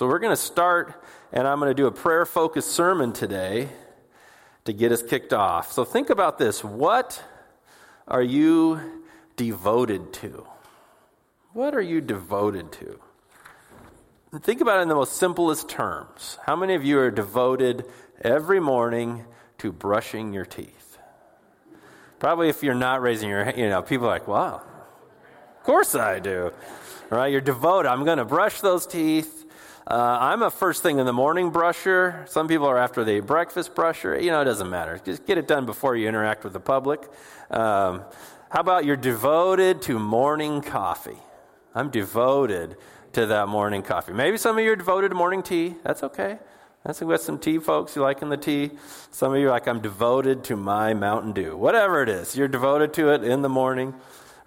So we're going to start, and I'm going to do a prayer focused sermon today to get us kicked off. So think about this. What are you devoted to? What are you devoted to? Think about it in the most simplest terms. How many of you are devoted every morning to brushing your teeth? Probably if you're not raising your hand, you know, people are like, wow, of course I do. Right? You're devoted. I'm going to brush those teeth. Uh, I'm a first thing in the morning brusher. Some people are after the breakfast brusher. You know, it doesn't matter. Just get it done before you interact with the public. Um, how about you're devoted to morning coffee? I'm devoted to that morning coffee. Maybe some of you are devoted to morning tea. That's okay. That's got some tea, folks. You liking the tea? Some of you are like, I'm devoted to my Mountain Dew. Whatever it is, you're devoted to it in the morning,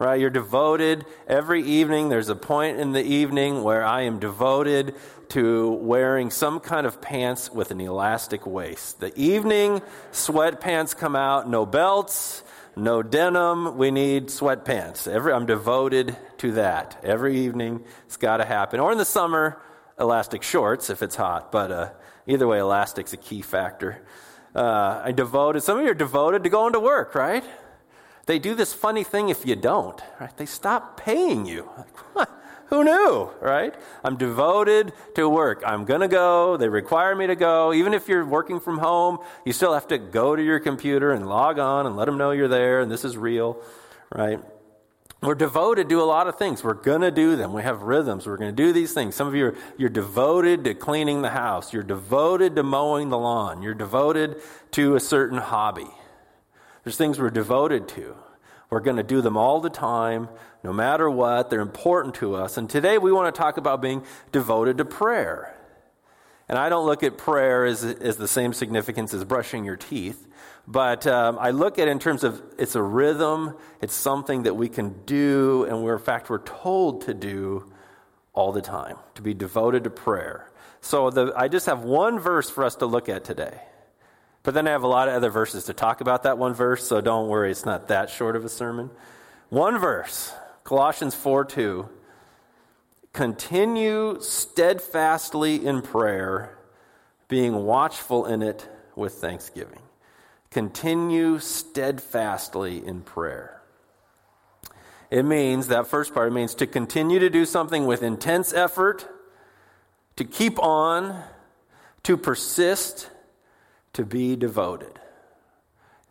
right? You're devoted every evening. There's a point in the evening where I am devoted to wearing some kind of pants with an elastic waist. The evening sweatpants come out, no belts, no denim. We need sweatpants. Every, I'm devoted to that. Every evening, it's got to happen. Or in the summer, elastic shorts if it's hot. But uh, either way, elastic's a key factor. Uh, I devoted. Some of you are devoted to going to work, right? They do this funny thing if you don't. Right? They stop paying you. Who knew, right? I'm devoted to work. I'm going to go. They require me to go. Even if you're working from home, you still have to go to your computer and log on and let them know you're there and this is real, right? We're devoted to a lot of things. We're going to do them. We have rhythms. We're going to do these things. Some of you are you're devoted to cleaning the house. You're devoted to mowing the lawn. You're devoted to a certain hobby. There's things we're devoted to. We're going to do them all the time, no matter what. They're important to us. And today we want to talk about being devoted to prayer. And I don't look at prayer as, as the same significance as brushing your teeth, but um, I look at it in terms of it's a rhythm, it's something that we can do, and we're, in fact, we're told to do all the time, to be devoted to prayer. So the, I just have one verse for us to look at today. But then I have a lot of other verses to talk about that one verse, so don't worry, it's not that short of a sermon. One verse, Colossians 4 2. Continue steadfastly in prayer, being watchful in it with thanksgiving. Continue steadfastly in prayer. It means, that first part, it means to continue to do something with intense effort, to keep on, to persist, to be devoted.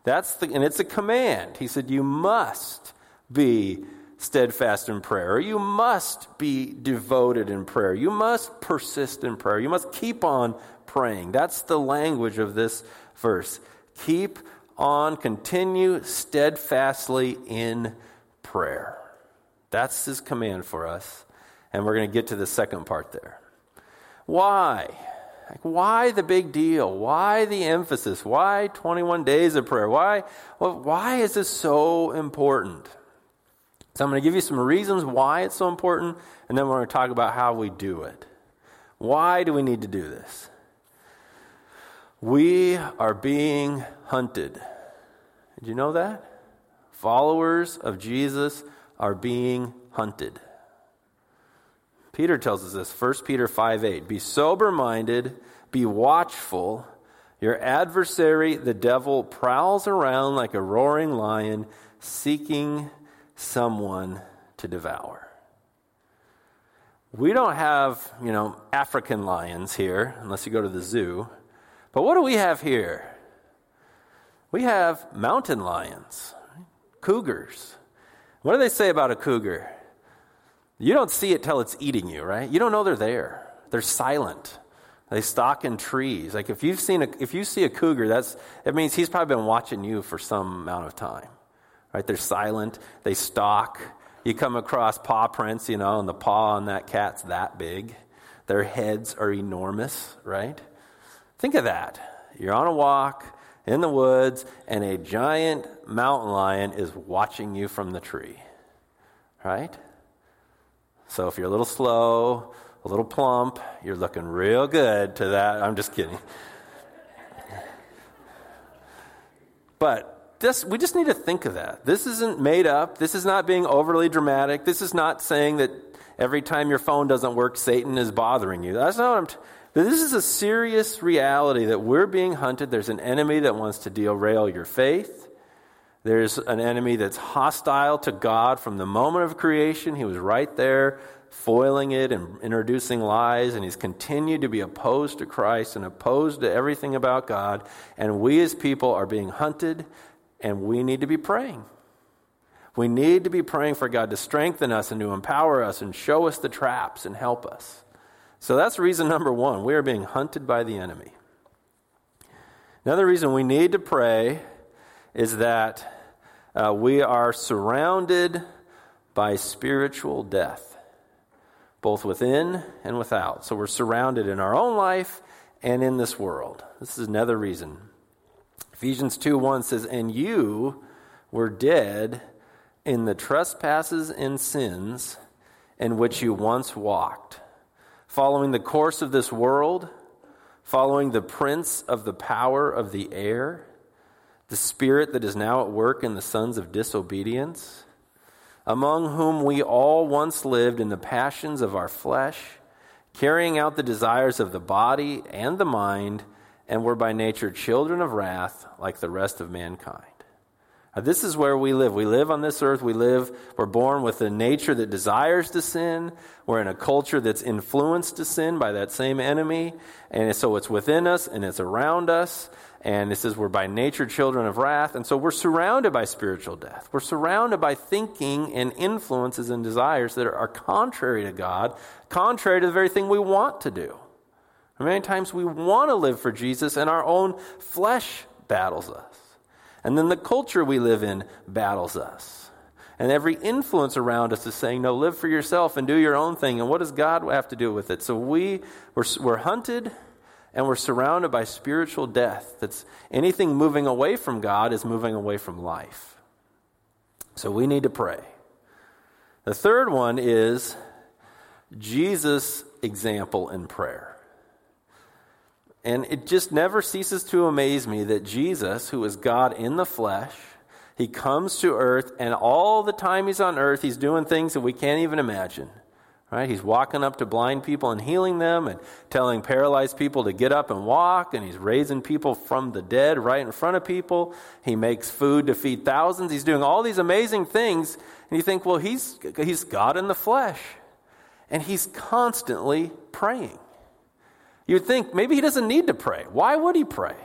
That's the, and it's a command. He said, You must be steadfast in prayer. You must be devoted in prayer. You must persist in prayer. You must keep on praying. That's the language of this verse. Keep on, continue steadfastly in prayer. That's his command for us. And we're going to get to the second part there. Why? Like, why the big deal? Why the emphasis? Why 21 days of prayer? Why, well, why is this so important? So, I'm going to give you some reasons why it's so important, and then we're going to talk about how we do it. Why do we need to do this? We are being hunted. Did you know that? Followers of Jesus are being hunted. Peter tells us this, 1 Peter 5 8. Be sober minded, be watchful. Your adversary, the devil, prowls around like a roaring lion, seeking someone to devour. We don't have, you know, African lions here, unless you go to the zoo. But what do we have here? We have mountain lions, cougars. What do they say about a cougar? You don't see it till it's eating you, right? You don't know they're there. They're silent. They stalk in trees. Like if you've seen a, if you see a cougar, that's it means he's probably been watching you for some amount of time. Right? They're silent. They stalk. You come across paw prints, you know, and the paw on that cat's that big. Their heads are enormous, right? Think of that. You're on a walk in the woods, and a giant mountain lion is watching you from the tree, right? So if you're a little slow, a little plump, you're looking real good to that. I'm just kidding. But this, we just need to think of that. This isn't made up. This is not being overly dramatic. This is not saying that every time your phone doesn't work, Satan is bothering you. That's not what I'm. T- this is a serious reality that we're being hunted. There's an enemy that wants to derail your faith. There's an enemy that's hostile to God from the moment of creation. He was right there foiling it and introducing lies, and he's continued to be opposed to Christ and opposed to everything about God. And we as people are being hunted, and we need to be praying. We need to be praying for God to strengthen us and to empower us and show us the traps and help us. So that's reason number one. We are being hunted by the enemy. Another reason we need to pray is that uh, we are surrounded by spiritual death, both within and without. So we're surrounded in our own life and in this world. This is another reason. Ephesians 2 1 says, And you were dead in the trespasses and sins in which you once walked, following the course of this world, following the prince of the power of the air, the spirit that is now at work in the sons of disobedience, among whom we all once lived in the passions of our flesh, carrying out the desires of the body and the mind, and were by nature children of wrath like the rest of mankind. Uh, this is where we live. We live on this earth. We live, we're born with a nature that desires to sin. We're in a culture that's influenced to sin by that same enemy. And so it's within us and it's around us. And it says we're by nature children of wrath. And so we're surrounded by spiritual death. We're surrounded by thinking and influences and desires that are contrary to God, contrary to the very thing we want to do. Many times we want to live for Jesus, and our own flesh battles us. And then the culture we live in battles us. And every influence around us is saying, no, live for yourself and do your own thing. And what does God have to do with it? So we, we're, we're hunted and we're surrounded by spiritual death. That's anything moving away from God is moving away from life. So we need to pray. The third one is Jesus' example in prayer. And it just never ceases to amaze me that Jesus, who is God in the flesh, he comes to earth, and all the time he's on earth, he's doing things that we can't even imagine. Right? He's walking up to blind people and healing them, and telling paralyzed people to get up and walk, and he's raising people from the dead right in front of people. He makes food to feed thousands. He's doing all these amazing things, and you think, well, he's, he's God in the flesh. And he's constantly praying. You'd think maybe he doesn't need to pray. Why would he pray?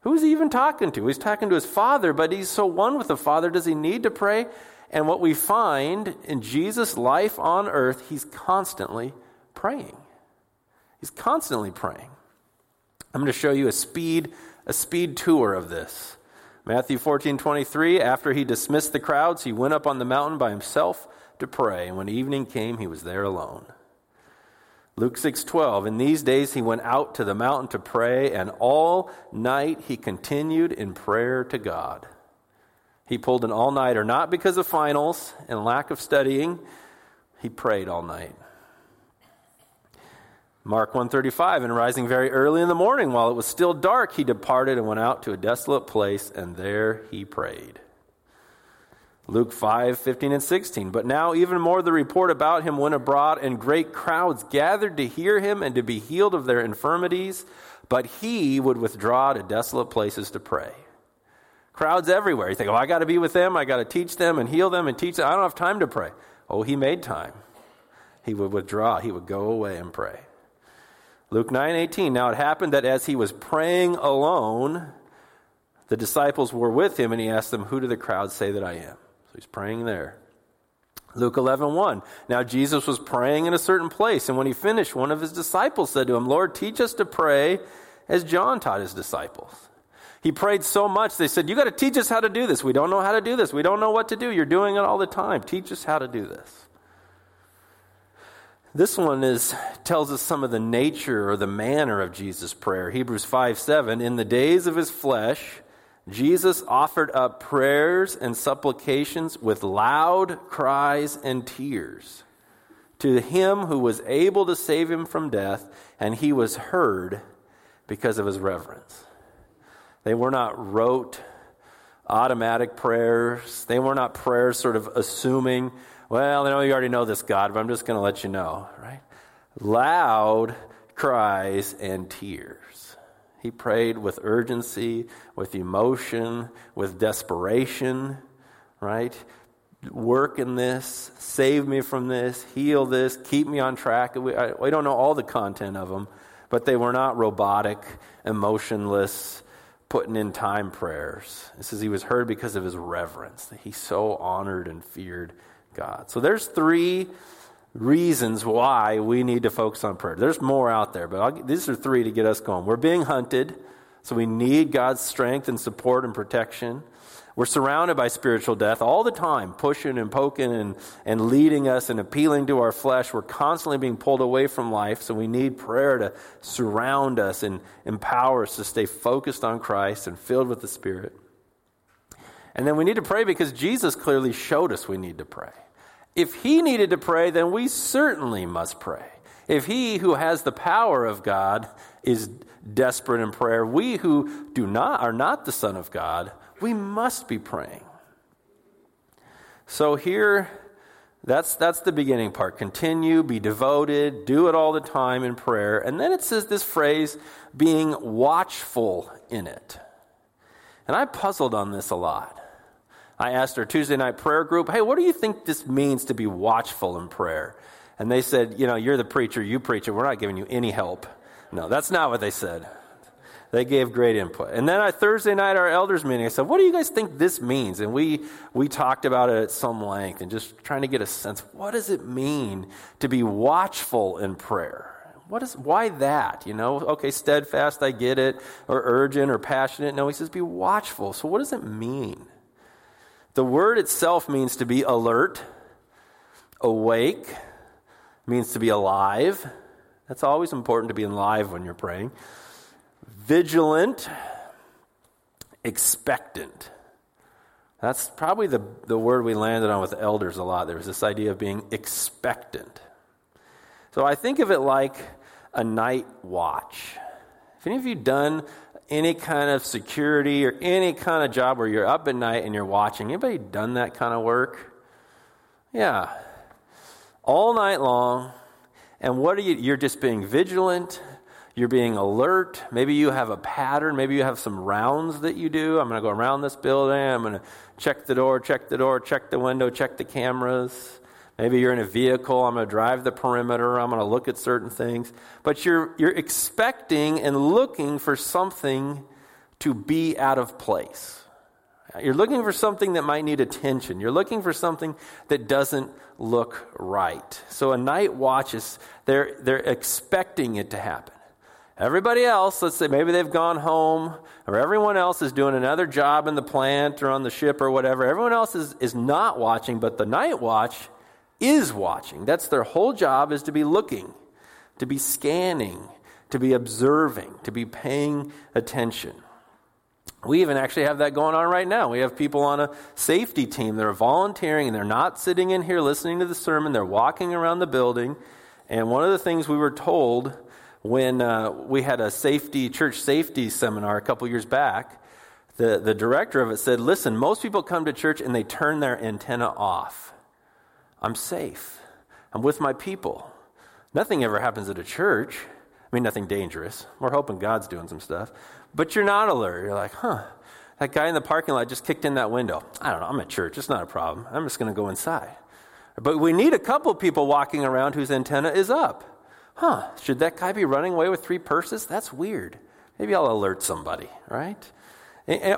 Who's he even talking to? He's talking to his father, but he's so one with the father. Does he need to pray? And what we find in Jesus' life on earth, he's constantly praying. He's constantly praying. I'm going to show you a speed, a speed tour of this. Matthew 14, 23, after he dismissed the crowds, he went up on the mountain by himself to pray. And when evening came, he was there alone. Luke 6:12 In these days he went out to the mountain to pray and all night he continued in prayer to God. He pulled an all-nighter not because of finals and lack of studying, he prayed all night. Mark 135 and rising very early in the morning while it was still dark he departed and went out to a desolate place and there he prayed. Luke 5, 15 and 16. But now even more the report about him went abroad, and great crowds gathered to hear him and to be healed of their infirmities. But he would withdraw to desolate places to pray. Crowds everywhere. You think, oh, I got to be with them. I got to teach them and heal them and teach them. I don't have time to pray. Oh, he made time. He would withdraw. He would go away and pray. Luke 9, 18. Now it happened that as he was praying alone, the disciples were with him, and he asked them, Who do the crowds say that I am? So he's praying there. Luke 11, 1. Now Jesus was praying in a certain place, and when he finished, one of his disciples said to him, Lord, teach us to pray as John taught his disciples. He prayed so much, they said, You got to teach us how to do this. We don't know how to do this. We don't know what to do. You're doing it all the time. Teach us how to do this. This one is tells us some of the nature or the manner of Jesus' prayer. Hebrews 5 7. In the days of his flesh, Jesus offered up prayers and supplications with loud cries and tears to him who was able to save him from death, and he was heard because of his reverence. They were not rote, automatic prayers. They were not prayers sort of assuming Well, I know you already know this, God, but I'm just going to let you know, right? Loud cries and tears. He prayed with urgency, with emotion, with desperation, right? Work in this, save me from this, heal this, keep me on track. We, I, we don't know all the content of them, but they were not robotic, emotionless, putting in time prayers. It says he was heard because of his reverence, that he so honored and feared God. So there's three reasons why we need to focus on prayer. There's more out there, but I'll, these are three to get us going. We're being hunted, so we need God's strength and support and protection. We're surrounded by spiritual death all the time, pushing and poking and, and leading us and appealing to our flesh. We're constantly being pulled away from life, so we need prayer to surround us and empower us to stay focused on Christ and filled with the Spirit. And then we need to pray because Jesus clearly showed us we need to pray. If he needed to pray, then we certainly must pray. If he who has the power of God is desperate in prayer, we who do not are not the son of God, we must be praying. So here that's that's the beginning part. Continue, be devoted, do it all the time in prayer. And then it says this phrase being watchful in it. And I puzzled on this a lot. I asked our Tuesday night prayer group, hey, what do you think this means to be watchful in prayer? And they said, you know, you're the preacher, you preach it, we're not giving you any help. No, that's not what they said. They gave great input. And then on Thursday night, our elders meeting, I said, what do you guys think this means? And we, we talked about it at some length and just trying to get a sense, what does it mean to be watchful in prayer? What is, why that? You know, okay, steadfast, I get it, or urgent or passionate. No, he says be watchful. So what does it mean? The word itself means to be alert, awake, means to be alive. That's always important to be alive when you're praying. Vigilant, expectant. That's probably the, the word we landed on with elders a lot. There was this idea of being expectant. So I think of it like a night watch. Have any of you done any kind of security or any kind of job where you're up at night and you're watching. Anybody done that kind of work? Yeah. All night long. And what are you? You're just being vigilant. You're being alert. Maybe you have a pattern. Maybe you have some rounds that you do. I'm going to go around this building. I'm going to check the door, check the door, check the window, check the cameras. Maybe you're in a vehicle. I'm going to drive the perimeter. I'm going to look at certain things. But you're, you're expecting and looking for something to be out of place. You're looking for something that might need attention. You're looking for something that doesn't look right. So a night watch is, they're, they're expecting it to happen. Everybody else, let's say maybe they've gone home, or everyone else is doing another job in the plant or on the ship or whatever. Everyone else is, is not watching, but the night watch is watching. That's their whole job is to be looking, to be scanning, to be observing, to be paying attention. We even actually have that going on right now. We have people on a safety team that are volunteering and they're not sitting in here listening to the sermon, they're walking around the building. And one of the things we were told when uh, we had a safety church safety seminar a couple years back, the, the director of it said, Listen, most people come to church and they turn their antenna off. I'm safe. I'm with my people. Nothing ever happens at a church. I mean, nothing dangerous. We're hoping God's doing some stuff. But you're not alert. You're like, huh, that guy in the parking lot just kicked in that window. I don't know. I'm at church. It's not a problem. I'm just going to go inside. But we need a couple people walking around whose antenna is up. Huh, should that guy be running away with three purses? That's weird. Maybe I'll alert somebody, right?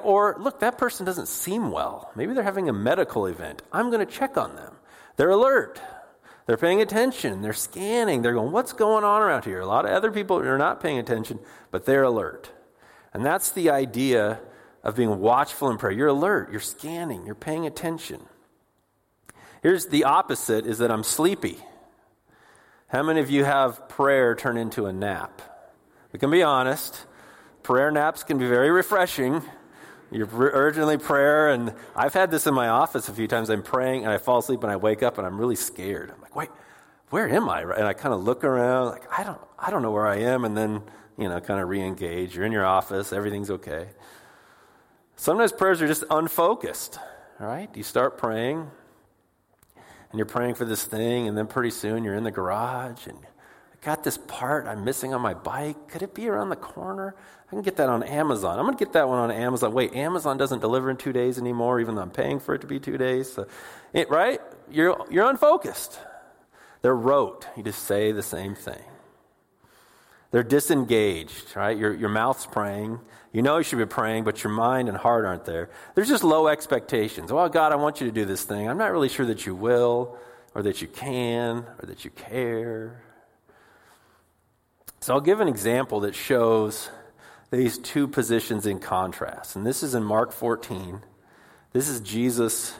Or, look, that person doesn't seem well. Maybe they're having a medical event. I'm going to check on them. They're alert. They're paying attention. They're scanning. They're going, what's going on around here? A lot of other people are not paying attention, but they're alert. And that's the idea of being watchful in prayer. You're alert. You're scanning. You're paying attention. Here's the opposite is that I'm sleepy. How many of you have prayer turn into a nap? We can be honest. Prayer naps can be very refreshing. You're urgently prayer, and I've had this in my office a few times. I'm praying, and I fall asleep, and I wake up, and I'm really scared. I'm like, wait, where am I? And I kind of look around, like I don't, I don't know where I am, and then you know, kind of re-engage. You're in your office, everything's okay. Sometimes prayers are just unfocused. All right, you start praying, and you're praying for this thing, and then pretty soon you're in the garage and I got this part I'm missing on my bike. Could it be around the corner? I can get that on Amazon. I'm going to get that one on Amazon. Wait, Amazon doesn't deliver in two days anymore, even though I'm paying for it to be two days. So, it, right? You're, you're unfocused. They're rote. You just say the same thing. They're disengaged, right? Your, your mouth's praying. You know you should be praying, but your mind and heart aren't there. There's just low expectations. Well, God, I want you to do this thing. I'm not really sure that you will, or that you can, or that you care. So I'll give an example that shows these two positions in contrast. And this is in Mark 14. This is Jesus'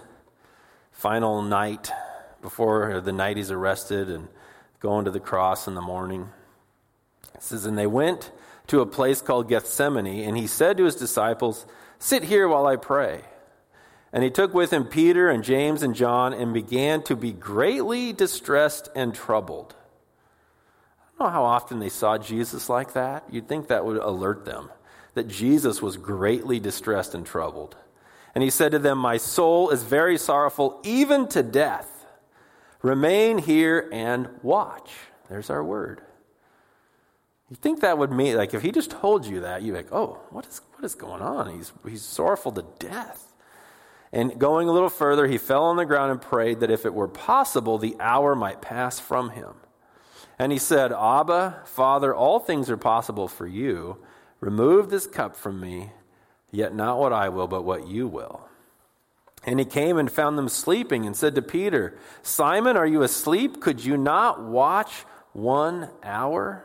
final night before the night he's arrested and going to the cross in the morning. It says, And they went to a place called Gethsemane, and he said to his disciples, Sit here while I pray. And he took with him Peter and James and John and began to be greatly distressed and troubled. I don't know how often they saw Jesus like that. You'd think that would alert them that Jesus was greatly distressed and troubled. And he said to them, My soul is very sorrowful, even to death. Remain here and watch. There's our word. You think that would mean, like, if he just told you that, you'd be like, oh, what is, what is going on? He's, he's sorrowful to death. And going a little further, he fell on the ground and prayed that if it were possible, the hour might pass from him. And he said, Abba, Father, all things are possible for you. Remove this cup from me, yet not what I will, but what you will. And he came and found them sleeping and said to Peter, Simon, are you asleep? Could you not watch one hour?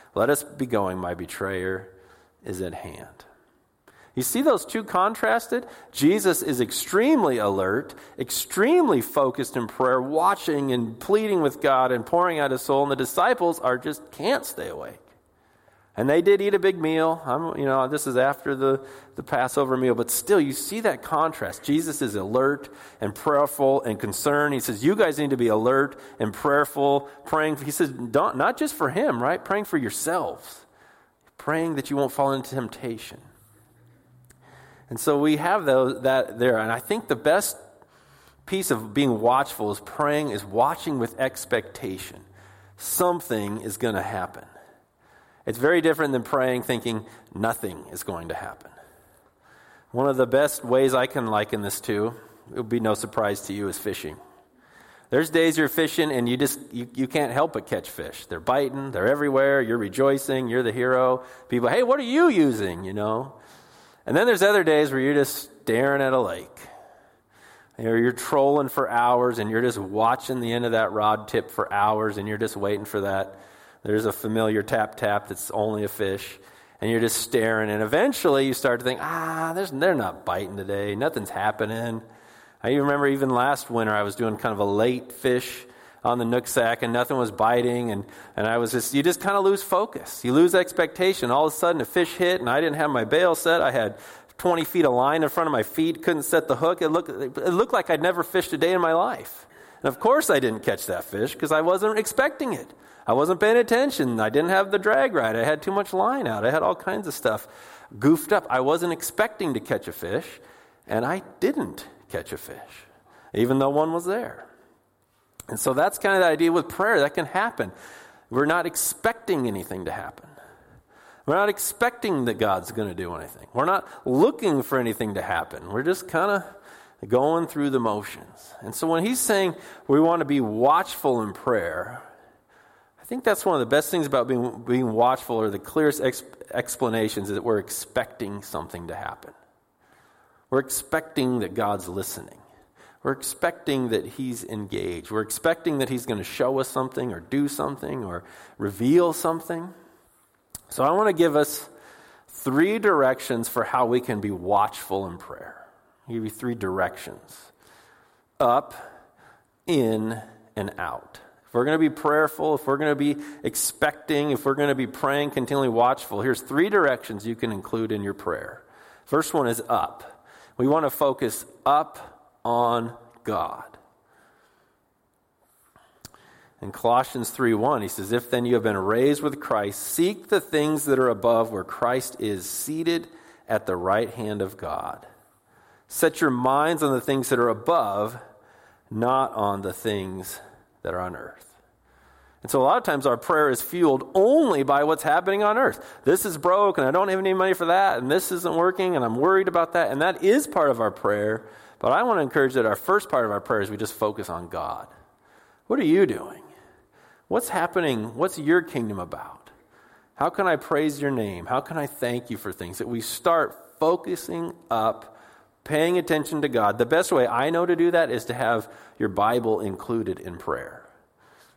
let us be going, my betrayer is at hand. You see those two contrasted? Jesus is extremely alert, extremely focused in prayer, watching and pleading with God and pouring out his soul, and the disciples are just can't stay awake. And they did eat a big meal. I'm, you know, this is after the, the Passover meal, but still, you see that contrast. Jesus is alert and prayerful and concerned. He says, You guys need to be alert and prayerful, praying. He says, Not just for him, right? Praying for yourselves, praying that you won't fall into temptation. And so we have those, that there. And I think the best piece of being watchful is praying, is watching with expectation. Something is going to happen. It's very different than praying thinking nothing is going to happen. One of the best ways I can liken this to, it will be no surprise to you, is fishing. There's days you're fishing and you just you, you can't help but catch fish. They're biting, they're everywhere, you're rejoicing, you're the hero. People, hey, what are you using? You know? And then there's other days where you're just staring at a lake. Or you're trolling for hours and you're just watching the end of that rod tip for hours and you're just waiting for that there's a familiar tap tap that's only a fish, and you're just staring. And eventually you start to think, ah, they're not biting today. Nothing's happening. I remember even last winter I was doing kind of a late fish on the Nooksack and nothing was biting and, and I was just you just kind of lose focus. You lose expectation. All of a sudden a fish hit and I didn't have my bail set. I had 20 feet of line in front of my feet, couldn't set the hook. It looked, it looked like I'd never fished a day in my life. And of course I didn't catch that fish because I wasn't expecting it. I wasn't paying attention. I didn't have the drag right. I had too much line out. I had all kinds of stuff goofed up. I wasn't expecting to catch a fish, and I didn't catch a fish, even though one was there. And so that's kind of the idea with prayer. That can happen. We're not expecting anything to happen. We're not expecting that God's going to do anything. We're not looking for anything to happen. We're just kind of going through the motions. And so when he's saying we want to be watchful in prayer, I think that's one of the best things about being, being watchful, or the clearest ex- explanations, is that we're expecting something to happen. We're expecting that God's listening. We're expecting that He's engaged. We're expecting that He's going to show us something, or do something, or reveal something. So I want to give us three directions for how we can be watchful in prayer. I'll give you three directions up, in, and out. If we're going to be prayerful, if we're going to be expecting, if we're going to be praying, continually watchful, here's three directions you can include in your prayer. First one is up. We want to focus up on God. In Colossians 3:1, he says, "If then you have been raised with Christ, seek the things that are above where Christ is seated at the right hand of God. Set your minds on the things that are above, not on the things that are on earth." And so a lot of times our prayer is fueled only by what's happening on earth. This is broke and I don't have any money for that and this isn't working and I'm worried about that and that is part of our prayer. But I want to encourage that our first part of our prayer is we just focus on God. What are you doing? What's happening? What's your kingdom about? How can I praise your name? How can I thank you for things? That we start focusing up, paying attention to God. The best way I know to do that is to have your Bible included in prayer.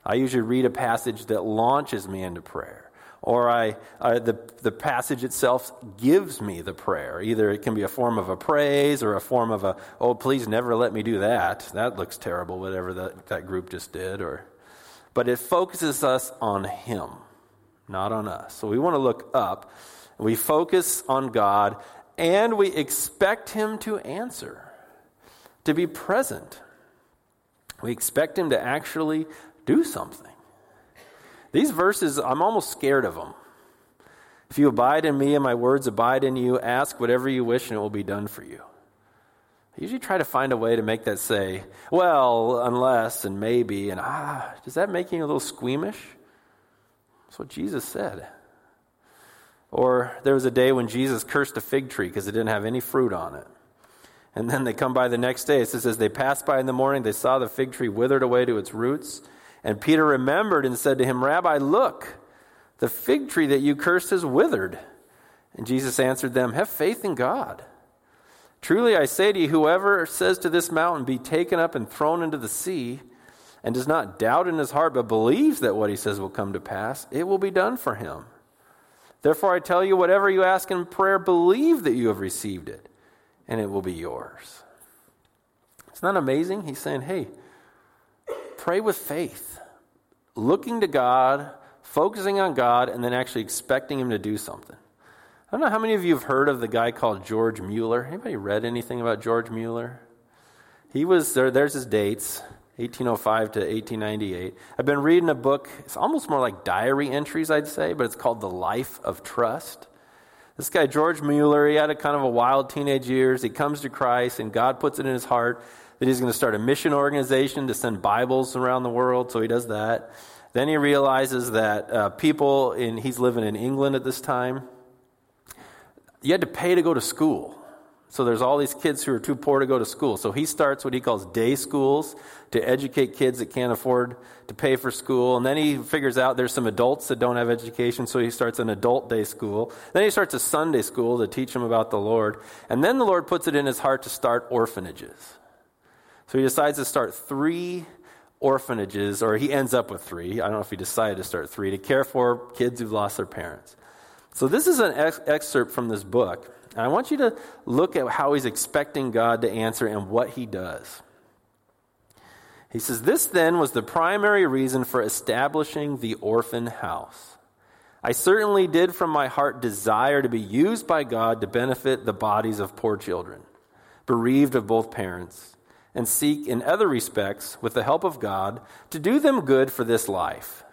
I usually read a passage that launches me into prayer. Or I, uh, the, the passage itself gives me the prayer. Either it can be a form of a praise or a form of a, oh, please never let me do that. That looks terrible, whatever that, that group just did. Or but it focuses us on Him, not on us. So we want to look up. We focus on God, and we expect Him to answer, to be present. We expect Him to actually do something. These verses, I'm almost scared of them. If you abide in me and my words abide in you, ask whatever you wish and it will be done for you. I usually try to find a way to make that say, well, unless and maybe, and ah, does that make you a little squeamish? That's what Jesus said. Or there was a day when Jesus cursed a fig tree because it didn't have any fruit on it. And then they come by the next day. It says, as they passed by in the morning, they saw the fig tree withered away to its roots. And Peter remembered and said to him, Rabbi, look, the fig tree that you cursed is withered. And Jesus answered them, Have faith in God. Truly I say to you, whoever says to this mountain, Be taken up and thrown into the sea, and does not doubt in his heart, but believes that what he says will come to pass, it will be done for him. Therefore I tell you, whatever you ask in prayer, believe that you have received it, and it will be yours. It's not that amazing? He's saying, Hey, pray with faith, looking to God, focusing on God, and then actually expecting Him to do something. I don't know how many of you have heard of the guy called George Mueller. Anybody read anything about George Mueller? He was there. There's his dates. 1805 to 1898. I've been reading a book. It's almost more like diary entries, I'd say, but it's called The Life of Trust. This guy, George Mueller, he had a kind of a wild teenage years. He comes to Christ, and God puts it in his heart that he's going to start a mission organization to send Bibles around the world, so he does that. Then he realizes that uh, people in, he's living in England at this time, you had to pay to go to school. So there's all these kids who are too poor to go to school. So he starts what he calls day schools to educate kids that can't afford to pay for school. And then he figures out there's some adults that don't have education, so he starts an adult day school. Then he starts a Sunday school to teach them about the Lord. And then the Lord puts it in his heart to start orphanages. So he decides to start three orphanages, or he ends up with three. I don't know if he decided to start three, to care for kids who've lost their parents. So, this is an ex- excerpt from this book. And I want you to look at how he's expecting God to answer and what he does. He says, This then was the primary reason for establishing the orphan house. I certainly did from my heart desire to be used by God to benefit the bodies of poor children, bereaved of both parents, and seek in other respects, with the help of God, to do them good for this life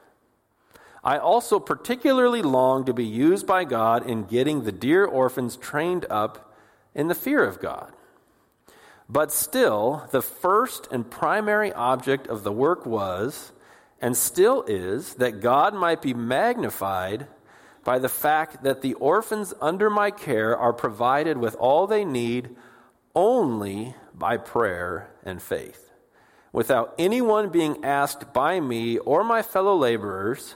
I also particularly long to be used by God in getting the dear orphans trained up in the fear of God. But still, the first and primary object of the work was, and still is, that God might be magnified by the fact that the orphans under my care are provided with all they need only by prayer and faith, without anyone being asked by me or my fellow laborers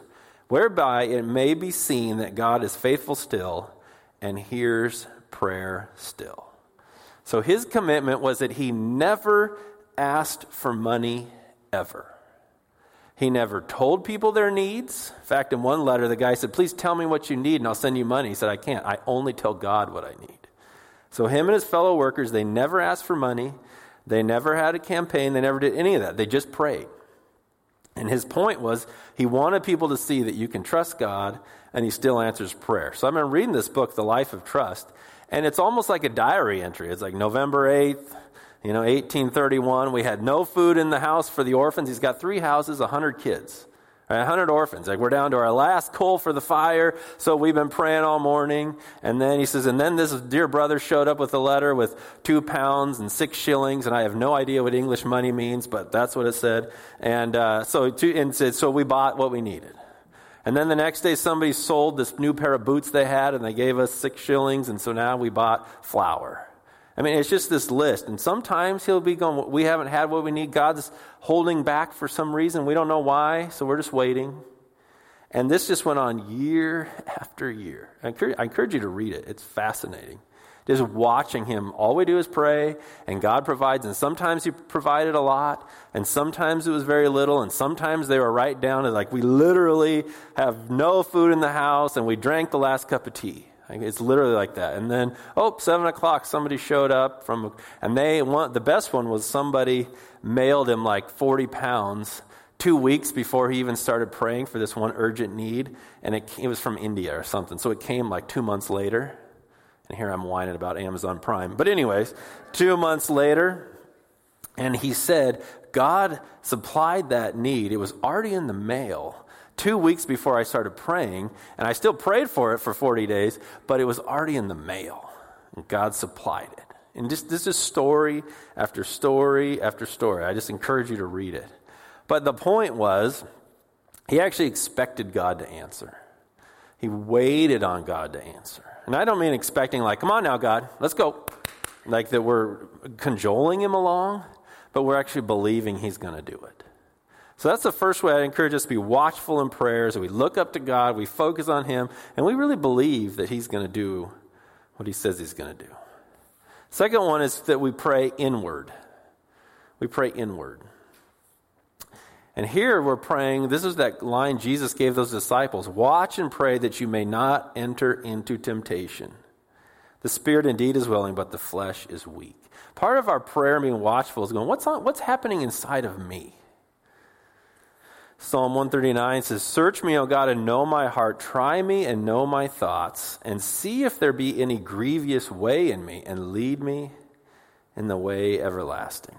whereby it may be seen that God is faithful still and hears prayer still. So his commitment was that he never asked for money ever. He never told people their needs. In fact, in one letter, the guy said, Please tell me what you need and I'll send you money. He said, I can't. I only tell God what I need. So, him and his fellow workers, they never asked for money. They never had a campaign. They never did any of that. They just prayed. And his point was he wanted people to see that you can trust God and he still answers prayer. So I've been reading this book, The Life of Trust, and it's almost like a diary entry. It's like November 8th, you know, 1831. We had no food in the house for the orphans. He's got three houses, 100 kids. Right, 100 orphans. Like we're down to our last coal for the fire, so we've been praying all morning. And then he says, and then this dear brother showed up with a letter with two pounds and six shillings, and I have no idea what English money means, but that's what it said. And uh, so, and said, so we bought what we needed. And then the next day, somebody sold this new pair of boots they had, and they gave us six shillings, and so now we bought flour. I mean, it's just this list. And sometimes he'll be going, We haven't had what we need. God's holding back for some reason. We don't know why, so we're just waiting. And this just went on year after year. I encourage, I encourage you to read it, it's fascinating. Just watching him, all we do is pray, and God provides. And sometimes He provided a lot, and sometimes it was very little, and sometimes they were right down to like we literally have no food in the house, and we drank the last cup of tea. It's literally like that. And then, oh, seven o'clock, somebody showed up from, and they want the best one was somebody mailed him like 40 pounds two weeks before he even started praying for this one urgent need. And it, it was from India or something. So it came like two months later. And here I'm whining about Amazon Prime. But, anyways, two months later, and he said, God supplied that need. It was already in the mail two weeks before I started praying, and I still prayed for it for 40 days, but it was already in the mail, and God supplied it. And just, this is story after story after story. I just encourage you to read it. But the point was, he actually expected God to answer. He waited on God to answer. And I don't mean expecting, like, come on now, God, let's go. Like that we're cajoling him along, but we're actually believing he's going to do it. So that's the first way I'd encourage us to be watchful in prayers. We look up to God, we focus on Him, and we really believe that He's going to do what He says He's going to do. Second one is that we pray inward. We pray inward. And here we're praying, this is that line Jesus gave those disciples Watch and pray that you may not enter into temptation. The spirit indeed is willing, but the flesh is weak. Part of our prayer being watchful is going, What's, on, what's happening inside of me? Psalm 139 says, Search me, O God, and know my heart. Try me and know my thoughts, and see if there be any grievous way in me, and lead me in the way everlasting.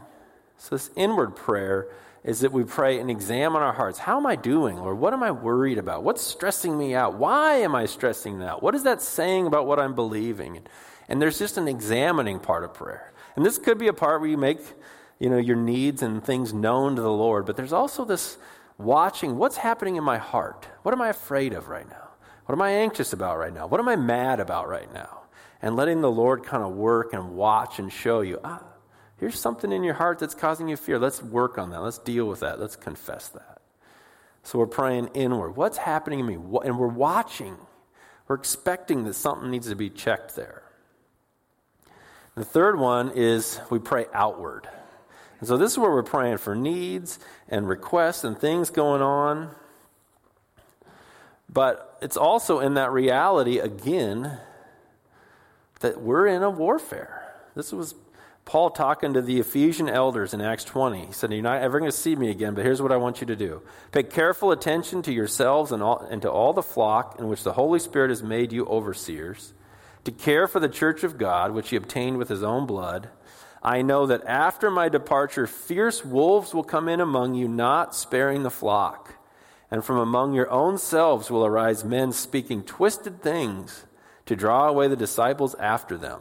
So, this inward prayer is that we pray and examine our hearts. How am I doing? Lord? what am I worried about? What's stressing me out? Why am I stressing out? What is that saying about what I'm believing? And there's just an examining part of prayer. And this could be a part where you make you know, your needs and things known to the Lord, but there's also this watching what's happening in my heart. What am I afraid of right now? What am I anxious about right now? What am I mad about right now? And letting the Lord kind of work and watch and show you, ah, here's something in your heart that's causing you fear. Let's work on that. Let's deal with that. Let's confess that. So we're praying inward. What's happening in me? And we're watching. We're expecting that something needs to be checked there. The third one is we pray outward. And so this is where we're praying for needs and requests and things going on. But it's also in that reality, again, that we're in a warfare. This was Paul talking to the Ephesian elders in Acts 20. He said, You're not ever going to see me again, but here's what I want you to do. Pay careful attention to yourselves and, all, and to all the flock in which the Holy Spirit has made you overseers, to care for the church of God, which he obtained with his own blood. I know that after my departure, fierce wolves will come in among you, not sparing the flock. And from among your own selves will arise men speaking twisted things to draw away the disciples after them.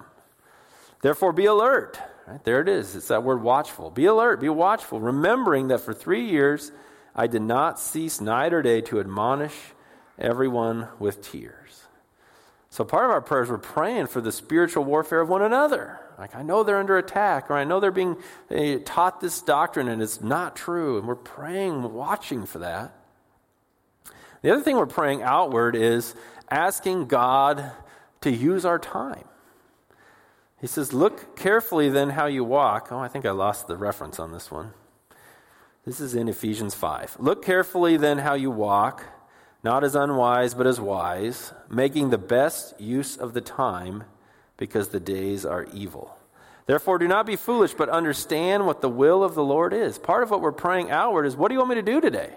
Therefore, be alert. Right, there it is. It's that word watchful. Be alert, be watchful, remembering that for three years I did not cease night or day to admonish everyone with tears. So, part of our prayers, we're praying for the spiritual warfare of one another. Like, I know they're under attack, or I know they're being they taught this doctrine and it's not true. And we're praying, watching for that. The other thing we're praying outward is asking God to use our time. He says, Look carefully then how you walk. Oh, I think I lost the reference on this one. This is in Ephesians 5. Look carefully then how you walk, not as unwise, but as wise, making the best use of the time because the days are evil. Therefore, do not be foolish, but understand what the will of the Lord is. Part of what we're praying outward is what do you want me to do today?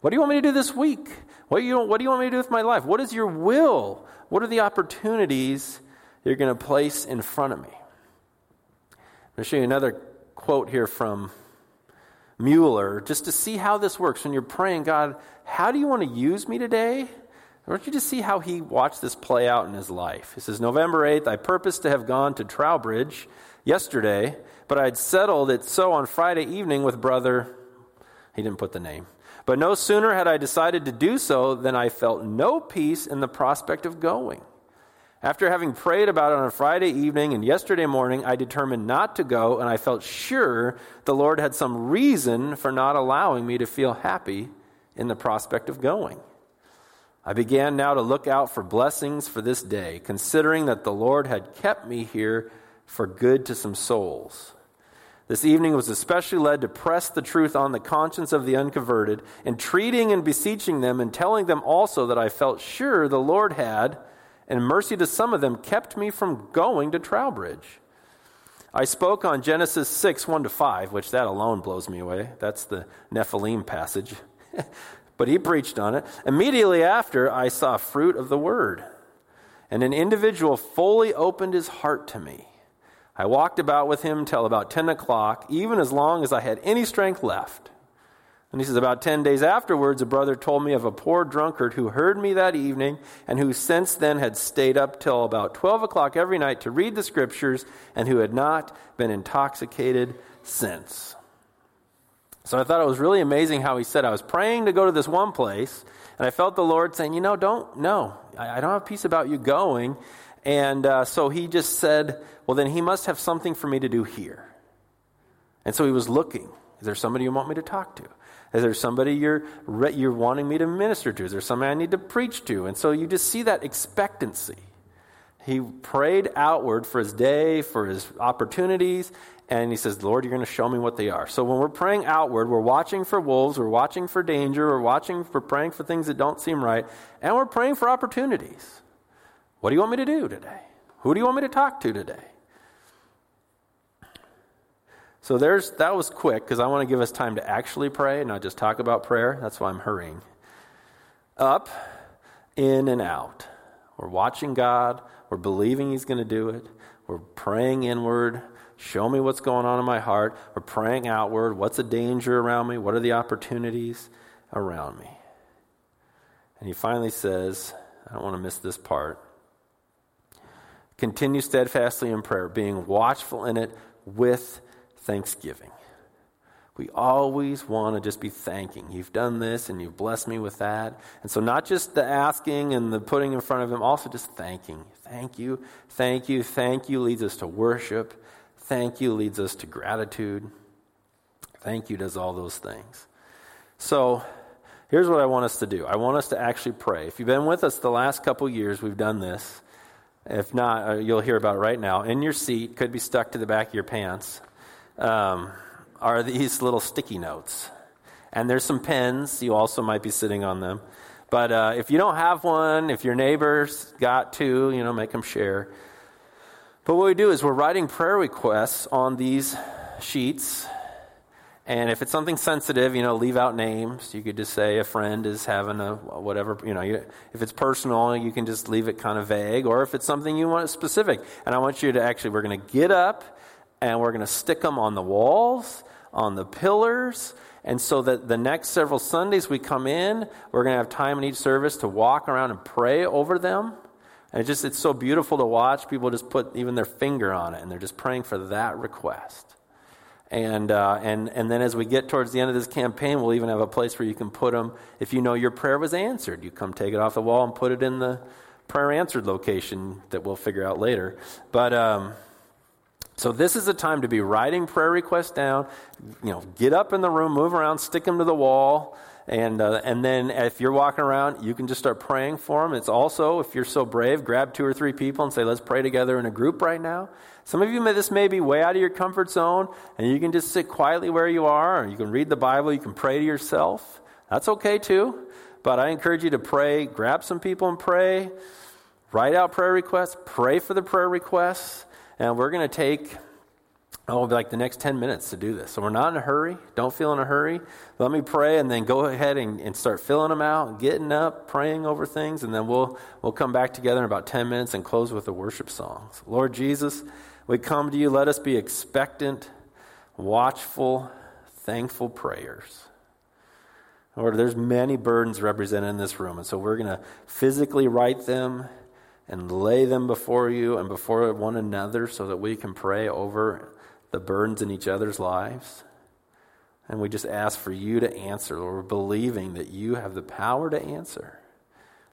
What do you want me to do this week? What do you, what do you want me to do with my life? What is your will? What are the opportunities you're going to place in front of me? I'm going to show you another quote here from Mueller just to see how this works. When you're praying, God, how do you want to use me today? I want you to see how he watched this play out in his life. He says, November 8th, I purposed to have gone to Trowbridge yesterday, but I had settled it so on Friday evening with brother, he didn't put the name. But no sooner had I decided to do so than I felt no peace in the prospect of going. After having prayed about it on a Friday evening and yesterday morning, I determined not to go, and I felt sure the Lord had some reason for not allowing me to feel happy in the prospect of going. I began now to look out for blessings for this day, considering that the Lord had kept me here for good to some souls. This evening was especially led to press the truth on the conscience of the unconverted, entreating and beseeching them, and telling them also that I felt sure the Lord had and mercy to some of them kept me from going to Trowbridge. I spoke on Genesis 6, 1 to 5, which that alone blows me away. That's the Nephilim passage. but he preached on it. Immediately after, I saw fruit of the word, and an individual fully opened his heart to me. I walked about with him till about 10 o'clock, even as long as I had any strength left. And he says, About 10 days afterwards, a brother told me of a poor drunkard who heard me that evening and who since then had stayed up till about 12 o'clock every night to read the scriptures and who had not been intoxicated since. So I thought it was really amazing how he said, I was praying to go to this one place, and I felt the Lord saying, You know, don't, no, I, I don't have peace about you going. And uh, so he just said, Well, then he must have something for me to do here. And so he was looking. Is there somebody you want me to talk to? Is there somebody you're, you're wanting me to minister to? Is there somebody I need to preach to? And so you just see that expectancy. He prayed outward for his day, for his opportunities, and he says, Lord, you're going to show me what they are. So when we're praying outward, we're watching for wolves, we're watching for danger, we're watching for praying for things that don't seem right, and we're praying for opportunities. What do you want me to do today? Who do you want me to talk to today? So there's that was quick because I want to give us time to actually pray, not just talk about prayer. That's why I'm hurrying. Up, in, and out. We're watching God. We're believing He's going to do it. We're praying inward. Show me what's going on in my heart. We're praying outward. What's the danger around me? What are the opportunities around me? And he finally says, I don't want to miss this part. Continue steadfastly in prayer, being watchful in it with thanksgiving. We always want to just be thanking. You've done this and you've blessed me with that. And so, not just the asking and the putting in front of Him, also just thanking. Thank you, thank you, thank you leads us to worship. Thank you leads us to gratitude. Thank you does all those things. So, here's what I want us to do I want us to actually pray. If you've been with us the last couple years, we've done this. If not, uh, you'll hear about it right now. In your seat, could be stuck to the back of your pants um, are these little sticky notes. And there's some pens. You also might be sitting on them. But uh, if you don't have one, if your neighbor's got two, you know, make them share. But what we do is we're writing prayer requests on these sheets. And if it's something sensitive, you know, leave out names. You could just say a friend is having a whatever, you know, you, if it's personal, you can just leave it kind of vague. Or if it's something you want specific. And I want you to actually, we're going to get up and we're going to stick them on the walls, on the pillars. And so that the next several Sundays we come in, we're going to have time in each service to walk around and pray over them. And it just it's so beautiful to watch people just put even their finger on it and they're just praying for that request. And, uh, and, and then as we get towards the end of this campaign, we'll even have a place where you can put them. If you know your prayer was answered, you come take it off the wall and put it in the prayer answered location that we'll figure out later. But um, so this is a time to be writing prayer requests down. You know, get up in the room, move around, stick them to the wall, and uh, and then if you're walking around, you can just start praying for them. It's also, if you're so brave, grab two or three people and say, "Let's pray together in a group right now." Some of you may this may be way out of your comfort zone, and you can just sit quietly where you are, you can read the Bible, you can pray to yourself. That's okay too. But I encourage you to pray. Grab some people and pray. Write out prayer requests. Pray for the prayer requests. And we're going to take Oh, like the next 10 minutes to do this. So we're not in a hurry. Don't feel in a hurry. Let me pray and then go ahead and, and start filling them out, getting up, praying over things, and then we'll, we'll come back together in about 10 minutes and close with the worship songs. Lord Jesus, we come to you. Let us be expectant, watchful, thankful prayers. Lord, there's many burdens represented in this room, and so we're going to physically write them and lay them before you and before one another so that we can pray over the burdens in each other's lives. And we just ask for you to answer, Lord, believing that you have the power to answer,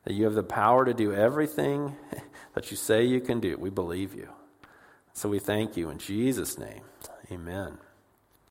that you have the power to do everything that you say you can do. We believe you. So we thank you in Jesus' name. Amen.